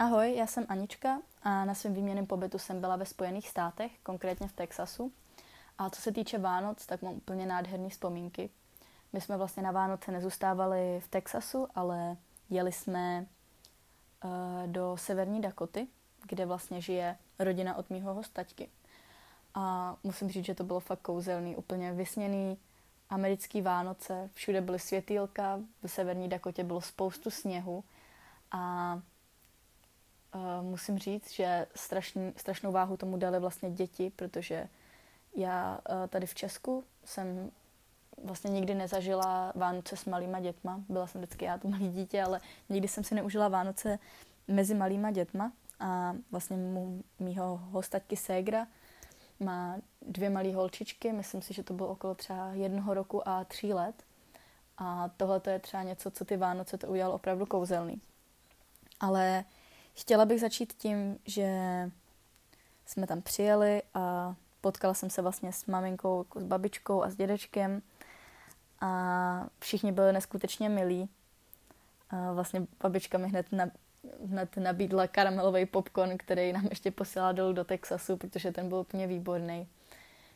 Ahoj, já jsem Anička a na svém výměném pobytu jsem byla ve Spojených státech, konkrétně v Texasu. A co se týče Vánoc, tak mám úplně nádherné vzpomínky. My jsme vlastně na Vánoce nezůstávali v Texasu, ale jeli jsme uh, do severní Dakoty, kde vlastně žije rodina od mýho hostaťky. A musím říct, že to bylo fakt kouzelný, úplně vysněný americký Vánoce. Všude byly světýlka, v severní Dakotě bylo spoustu sněhu a uh, musím říct, že strašný, strašnou váhu tomu dali vlastně děti, protože já uh, tady v Česku jsem vlastně nikdy nezažila Vánoce s malýma dětma. Byla jsem vždycky já tu malý dítě, ale nikdy jsem si neužila Vánoce mezi malýma dětma. A vlastně mu, mýho hostaťky Ségra má dvě malé holčičky, myslím si, že to bylo okolo třeba jednoho roku a tří let. A tohle to je třeba něco, co ty Vánoce to udělalo opravdu kouzelný. Ale chtěla bych začít tím, že jsme tam přijeli a potkala jsem se vlastně s maminkou, jako s babičkou a s dědečkem a všichni byli neskutečně milí. A vlastně babička mi hned, na, hned nabídla karamelový popcorn, který nám ještě posílala dolů do Texasu, protože ten byl úplně výborný.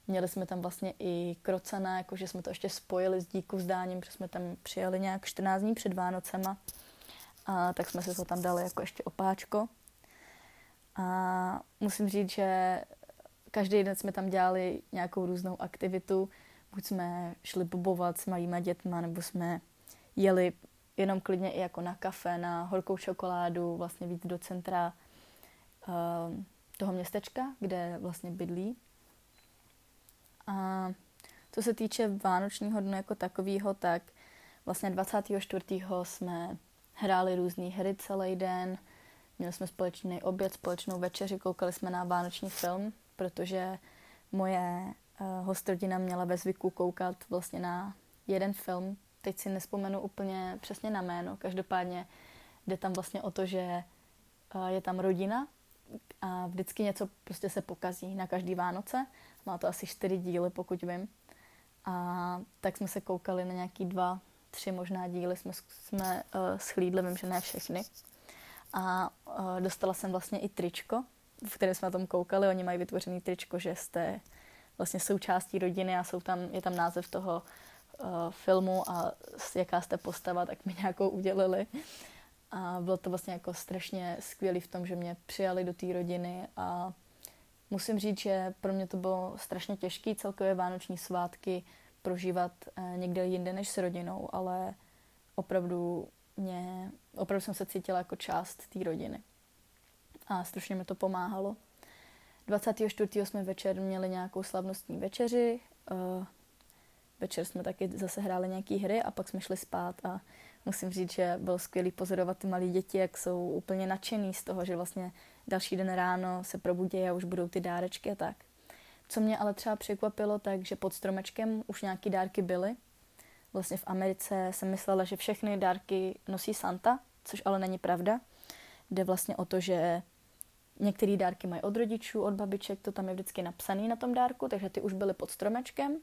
Měli jsme tam vlastně i krocana, jakože jsme to ještě spojili s díku vzdáním, protože jsme tam přijeli nějak 14 dní před Vánocema. A tak jsme si to tam dali jako ještě opáčko. A musím říct, že každý den jsme tam dělali nějakou různou aktivitu. Buď jsme šli bobovat s malýma dětma, nebo jsme jeli jenom klidně i jako na kafe, na horkou čokoládu, vlastně víc do centra uh, toho městečka, kde vlastně bydlí. A co se týče Vánočního dnu jako takového, tak vlastně 24. jsme hráli různé hry celý den, měli jsme společný oběd, společnou večeři, koukali jsme na vánoční film, protože moje uh, hostrodina měla ve zvyku koukat vlastně na jeden film, teď si nespomenu úplně přesně na jméno, každopádně jde tam vlastně o to, že uh, je tam rodina a vždycky něco prostě se pokazí na každý Vánoce, má to asi čtyři díly, pokud vím. A tak jsme se koukali na nějaký dva, tři možná díly, jsme, jsme uh, schlídli, vím, že ne všechny. A uh, dostala jsem vlastně i tričko, v kterém jsme na tom koukali. Oni mají vytvořený tričko, že jste vlastně součástí rodiny a jsou tam, je tam název toho uh, filmu a jaká jste postava, tak mi nějakou udělili. A bylo to vlastně jako strašně skvělé v tom, že mě přijali do té rodiny a musím říct, že pro mě to bylo strašně těžké celkově vánoční svátky prožívat uh, někde jinde než s rodinou, ale opravdu mě, opravdu jsem se cítila jako část té rodiny a strašně mi to pomáhalo. 24. jsme večer měli nějakou slavnostní večeři, uh, večer jsme taky zase hráli nějaké hry a pak jsme šli spát a musím říct, že bylo skvělé pozorovat ty malé děti, jak jsou úplně nadšený z toho, že vlastně další den ráno se probudí a už budou ty dárečky a tak. Co mě ale třeba překvapilo, tak že pod stromečkem už nějaké dárky byly. Vlastně v Americe jsem myslela, že všechny dárky nosí Santa, což ale není pravda. Jde vlastně o to, že Některé dárky mají od rodičů, od babiček, to tam je vždycky napsané na tom dárku, takže ty už byly pod stromečkem.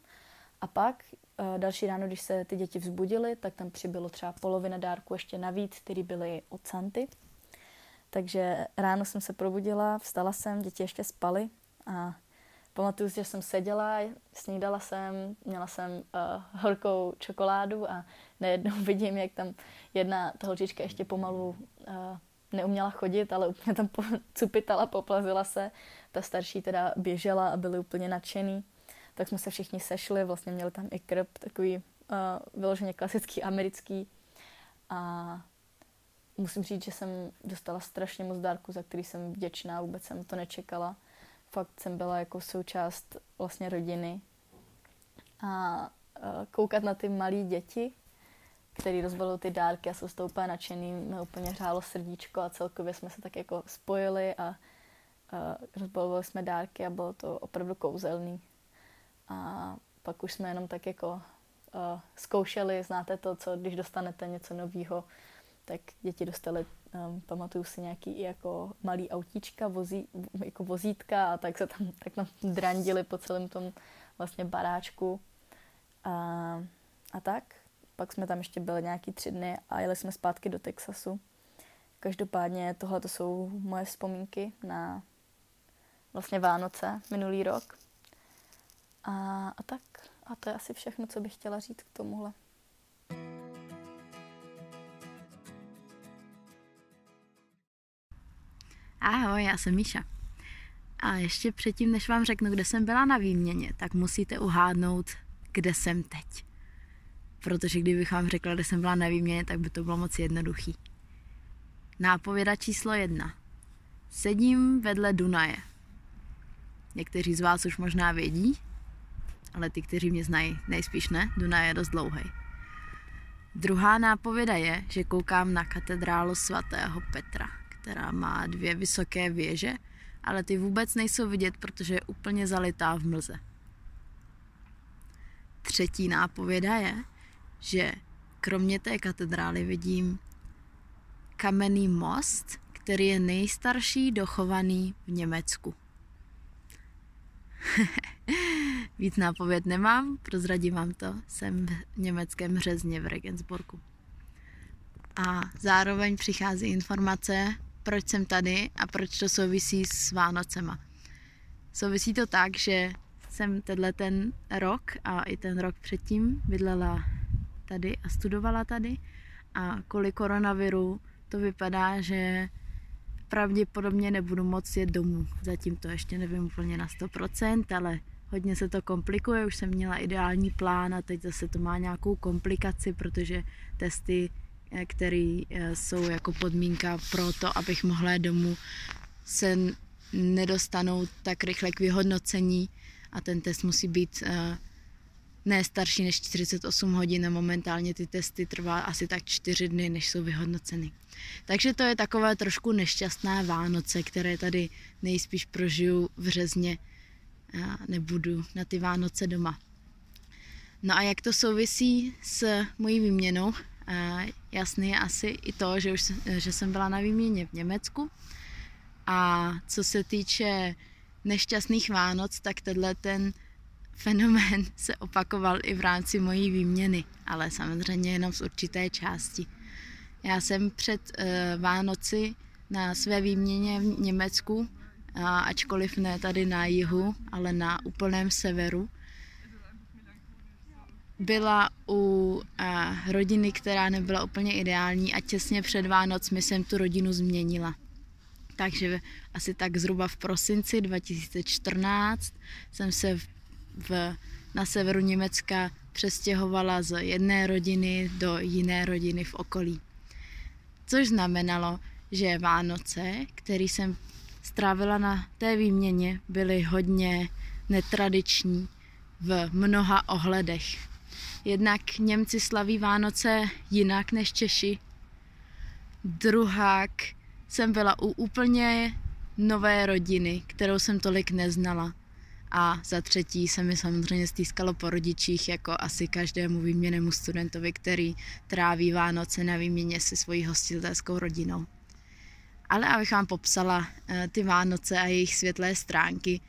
A pak uh, další ráno, když se ty děti vzbudily, tak tam přibylo třeba polovina dárku ještě navíc, které byly od Santy. Takže ráno jsem se probudila, vstala jsem, děti ještě spaly a pamatuju si, že jsem seděla, snídala jsem, měla jsem uh, horkou čokoládu a najednou vidím, jak tam jedna ta holčička ještě pomalu uh, neuměla chodit, ale úplně tam cupitala, poplazila se. Ta starší teda běžela a byli úplně nadšený. Tak jsme se všichni sešli, vlastně měli tam i krb, takový uh, vyloženě klasický americký. A musím říct, že jsem dostala strašně moc dárku, za který jsem vděčná, vůbec jsem to nečekala. Fakt jsem byla jako součást vlastně rodiny. A koukat na ty malé děti, který rozbalil ty dárky a jsou z toho úplně nadšený, mě úplně hřálo srdíčko a celkově jsme se tak jako spojili a, rozbalovali jsme dárky a bylo to opravdu kouzelný. A pak už jsme jenom tak jako zkoušeli, znáte to, co když dostanete něco nového, tak děti dostali, um, pamatuju si nějaký i jako malý autíčka, vozí, jako vozítka a tak se tam tak nám drandili po celém tom vlastně baráčku. A, a tak pak jsme tam ještě byli nějaký tři dny a jeli jsme zpátky do Texasu. každopádně tohle to jsou moje vzpomínky na vlastně Vánoce minulý rok. A, a tak. A to je asi všechno, co bych chtěla říct k tomuhle. Ahoj, já jsem Míša. A ještě předtím, než vám řeknu, kde jsem byla na výměně, tak musíte uhádnout, kde jsem teď. Protože kdybych vám řekla, kde jsem byla na výměně, tak by to bylo moc jednoduchý. Nápověda číslo jedna. Sedím vedle Dunaje. Někteří z vás už možná vědí, ale ty, kteří mě znají, nejspíš ne, Dunaj je dost dlouhý. Druhá nápověda je, že koukám na katedrálu svatého Petra, která má dvě vysoké věže, ale ty vůbec nejsou vidět, protože je úplně zalitá v mlze. Třetí nápověda je, že kromě té katedrály vidím kamenný most, který je nejstarší dochovaný v Německu. Víc nápověd nemám, prozradím vám to. Jsem v německém řezně v Regensburgu. A zároveň přichází informace, proč jsem tady a proč to souvisí s Vánocema. Souvisí to tak, že jsem tenhle ten rok a i ten rok předtím bydlela tady a studovala tady a kvůli koronaviru to vypadá, že pravděpodobně nebudu moc jet domů. Zatím to ještě nevím úplně na 100%, ale hodně se to komplikuje. Už jsem měla ideální plán a teď zase to má nějakou komplikaci, protože testy, eh, které eh, jsou jako podmínka pro to, abych mohla domů, se nedostanou tak rychle k vyhodnocení a ten test musí být eh, ne starší než 48 hodin a momentálně ty testy trvá asi tak 4 dny, než jsou vyhodnoceny. Takže to je takové trošku nešťastná Vánoce, které tady nejspíš prožiju v řezně a nebudu na ty Vánoce doma. No a jak to souvisí s mojí výměnou? Jasný je asi i to, že, už, že jsem byla na výměně v Německu. A co se týče nešťastných Vánoc, tak tenhle ten fenomén se opakoval i v rámci mojí výměny, ale samozřejmě jenom z určité části. Já jsem před uh, Vánoci na své výměně v Německu, ačkoliv ne tady na jihu, ale na úplném severu, byla u uh, rodiny, která nebyla úplně ideální a těsně před Vánocmi jsem tu rodinu změnila. Takže asi tak zhruba v prosinci 2014 jsem se v v, na severu Německa přestěhovala z jedné rodiny do jiné rodiny v okolí. Což znamenalo, že Vánoce, který jsem strávila na té výměně, byly hodně netradiční v mnoha ohledech. Jednak Němci slaví Vánoce jinak než Češi. Druhák jsem byla u úplně nové rodiny, kterou jsem tolik neznala. A za třetí se mi samozřejmě stýskalo po rodičích, jako asi každému výměnému studentovi, který tráví Vánoce na výměně se svojí hostitelskou rodinou. Ale abych vám popsala eh, ty Vánoce a jejich světlé stránky,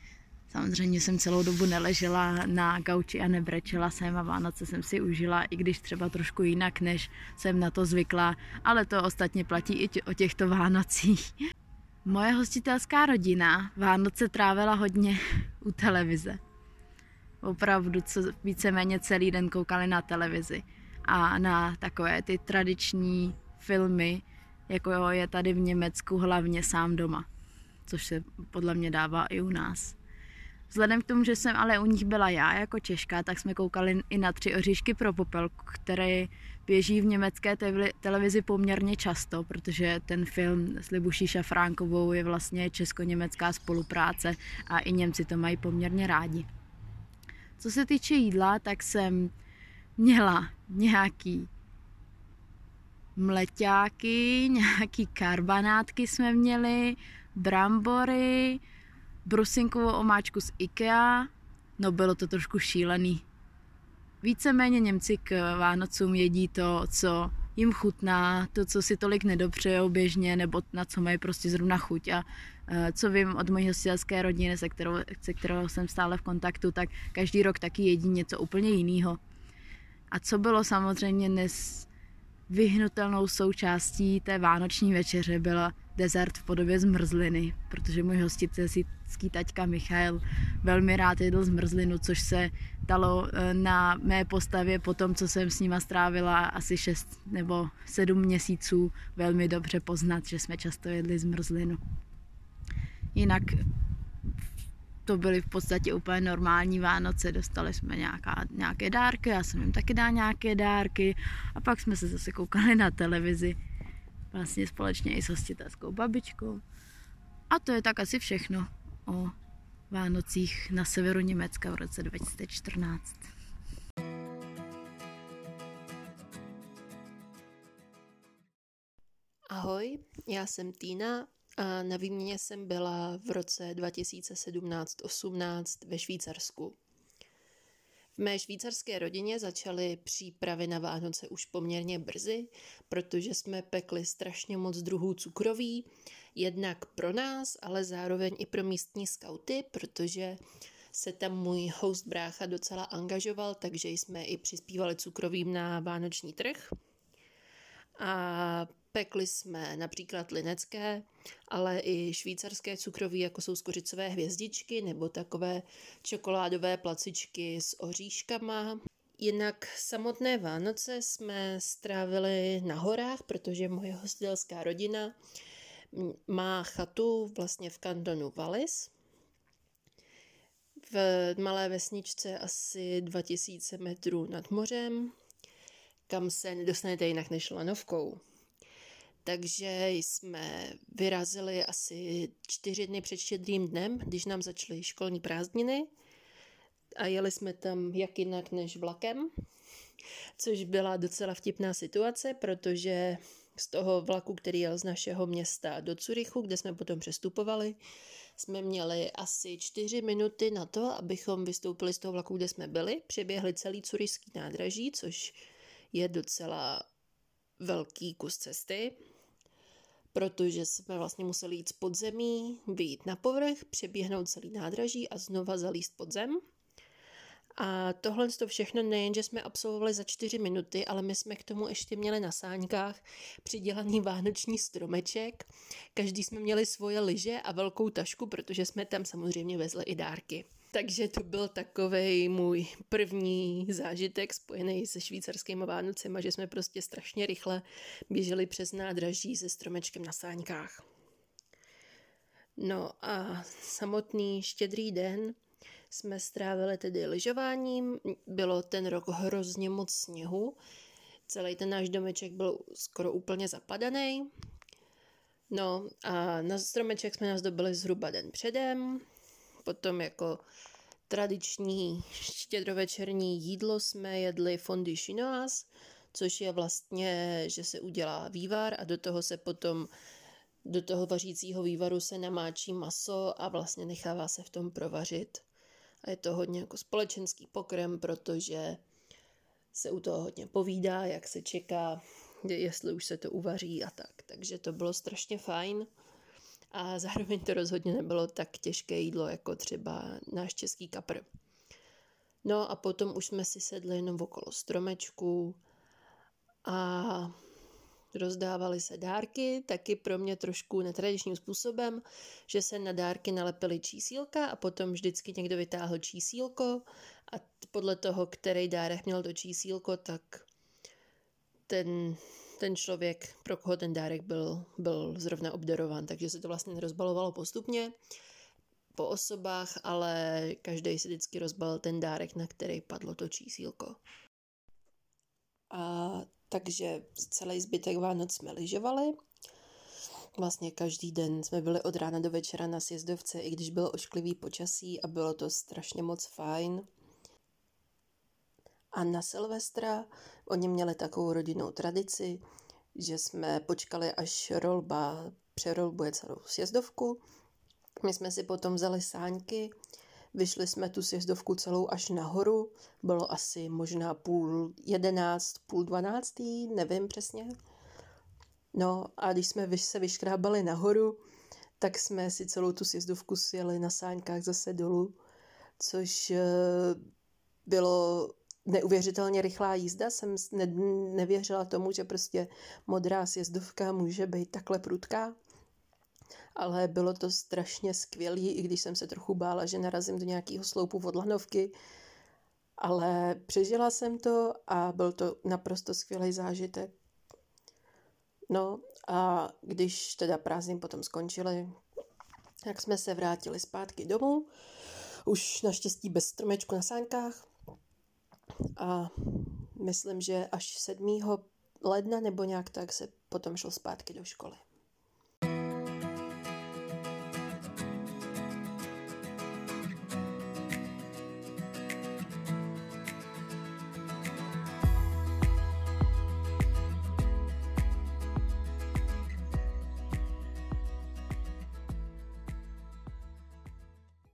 Samozřejmě jsem celou dobu neležela na gauči a nebrečela jsem a Vánoce jsem si užila, i když třeba trošku jinak, než jsem na to zvykla, ale to ostatně platí i o těchto Vánocích. Moje hostitelská rodina Vánoce trávila hodně u televize. Opravdu co víceméně celý den koukali na televizi a na takové ty tradiční filmy, jako je tady v Německu hlavně sám doma, což se podle mě dává i u nás. Vzhledem k tomu, že jsem ale u nich byla já jako Češka, tak jsme koukali i na tři oříšky pro popelku, které běží v německé televizi poměrně často, protože ten film s Libuší Šafránkovou je vlastně česko-německá spolupráce a i Němci to mají poměrně rádi. Co se týče jídla, tak jsem měla nějaký mleťáky, nějaký karbanátky jsme měli, brambory, brusinkovou omáčku z IKEA, no bylo to trošku šílený. Víceméně Němci k Vánocům jedí to, co jim chutná, to, co si tolik nedopřejou běžně, nebo na co mají prostě zrovna chuť. A e, co vím od mojí hostitelské rodiny, se kterou, se kterou jsem stále v kontaktu, tak každý rok taky jedí něco úplně jiného. A co bylo samozřejmě nes, vyhnutelnou součástí té vánoční večeře byla dezert v podobě zmrzliny, protože můj hostitelský taťka Michal velmi rád jedl zmrzlinu, což se dalo eh, na mé postavě po tom, co jsem s nima strávila asi 6 nebo 7 měsíců, velmi dobře poznat, že jsme často jedli zmrzlinu. Jinak to byly v podstatě úplně normální Vánoce, dostali jsme nějaká, nějaké dárky, já jsem jim taky dal nějaké dárky a pak jsme se zase koukali na televizi vlastně společně i s hostitelskou babičkou. A to je tak asi všechno o Vánocích na severu Německa v roce 2014. Ahoj, já jsem Týna a na výměně jsem byla v roce 2017-18 ve Švýcarsku. V mé švýcarské rodině začaly přípravy na Vánoce už poměrně brzy, protože jsme pekli strašně moc druhů cukroví, jednak pro nás, ale zároveň i pro místní skauty, protože se tam můj host brácha docela angažoval, takže jsme i přispívali cukrovým na vánoční trh. A Pekli jsme například linecké, ale i švýcarské cukroví, jako jsou skořicové hvězdičky nebo takové čokoládové placičky s oříškama. Jinak samotné Vánoce jsme strávili na horách, protože moje hostitelská rodina má chatu vlastně v kantonu Wallis, v malé vesničce asi 2000 metrů nad mořem, kam se nedostanete jinak než lanovkou. Takže jsme vyrazili asi čtyři dny před štědrým dnem, když nám začaly školní prázdniny. A jeli jsme tam jak jinak než vlakem, což byla docela vtipná situace, protože z toho vlaku, který jel z našeho města do Curychu, kde jsme potom přestupovali, jsme měli asi čtyři minuty na to, abychom vystoupili z toho vlaku, kde jsme byli, přeběhli celý curyský nádraží, což je docela velký kus cesty protože jsme vlastně museli jít z podzemí, vyjít na povrch, přeběhnout celý nádraží a znova zalíst pod zem. A tohle to všechno nejen, že jsme absolvovali za čtyři minuty, ale my jsme k tomu ještě měli na sáňkách přidělaný vánoční stromeček. Každý jsme měli svoje lyže a velkou tašku, protože jsme tam samozřejmě vezli i dárky. Takže to byl takový můj první zážitek spojený se švýcarskými Vánocema, že jsme prostě strašně rychle běželi přes nádraží se stromečkem na sáňkách. No a samotný štědrý den jsme strávili tedy lyžováním, bylo ten rok hrozně moc sněhu, celý ten náš domeček byl skoro úplně zapadaný. No a na stromeček jsme nás dobili zhruba den předem, Potom jako tradiční štědrovečerní jídlo jsme jedli fondy chinoise, což je vlastně, že se udělá vývar a do toho se potom do toho vařícího vývaru se namáčí maso a vlastně nechává se v tom provařit. A je to hodně jako společenský pokrm, protože se u toho hodně povídá, jak se čeká, jestli už se to uvaří a tak. Takže to bylo strašně fajn a zároveň to rozhodně nebylo tak těžké jídlo jako třeba náš český kapr. No a potom už jsme si sedli jenom okolo stromečku a rozdávali se dárky, taky pro mě trošku netradičním způsobem, že se na dárky nalepily čísílka a potom vždycky někdo vytáhl čísílko a podle toho, který dárek měl to čísílko, tak ten ten člověk, pro koho ten dárek byl, byl zrovna obdarován, takže se to vlastně rozbalovalo postupně po osobách, ale každý si vždycky rozbalil ten dárek, na který padlo to čísílko. A takže celý zbytek Vánoc jsme lyžovali. Vlastně každý den jsme byli od rána do večera na sjezdovce, i když bylo ošklivý počasí a bylo to strašně moc fajn. A na Silvestra oni měli takovou rodinnou tradici, že jsme počkali, až rolba přerolbuje celou sjezdovku. My jsme si potom vzali sáňky, vyšli jsme tu sjezdovku celou až nahoru, bylo asi možná půl jedenáct, půl dvanáctý, nevím přesně. No a když jsme se vyškrábali nahoru, tak jsme si celou tu sjezdovku sjeli na sáňkách zase dolů, což eh, bylo neuvěřitelně rychlá jízda. Jsem ne, nevěřila tomu, že prostě modrá sjezdovka může být takhle prudká. Ale bylo to strašně skvělý, i když jsem se trochu bála, že narazím do nějakého sloupu od lanovky. Ale přežila jsem to a byl to naprosto skvělý zážitek. No a když teda prázdniny potom skončily, tak jsme se vrátili zpátky domů, už naštěstí bez stromečku na sánkách. A myslím, že až 7. ledna nebo nějak tak se potom šel zpátky do školy.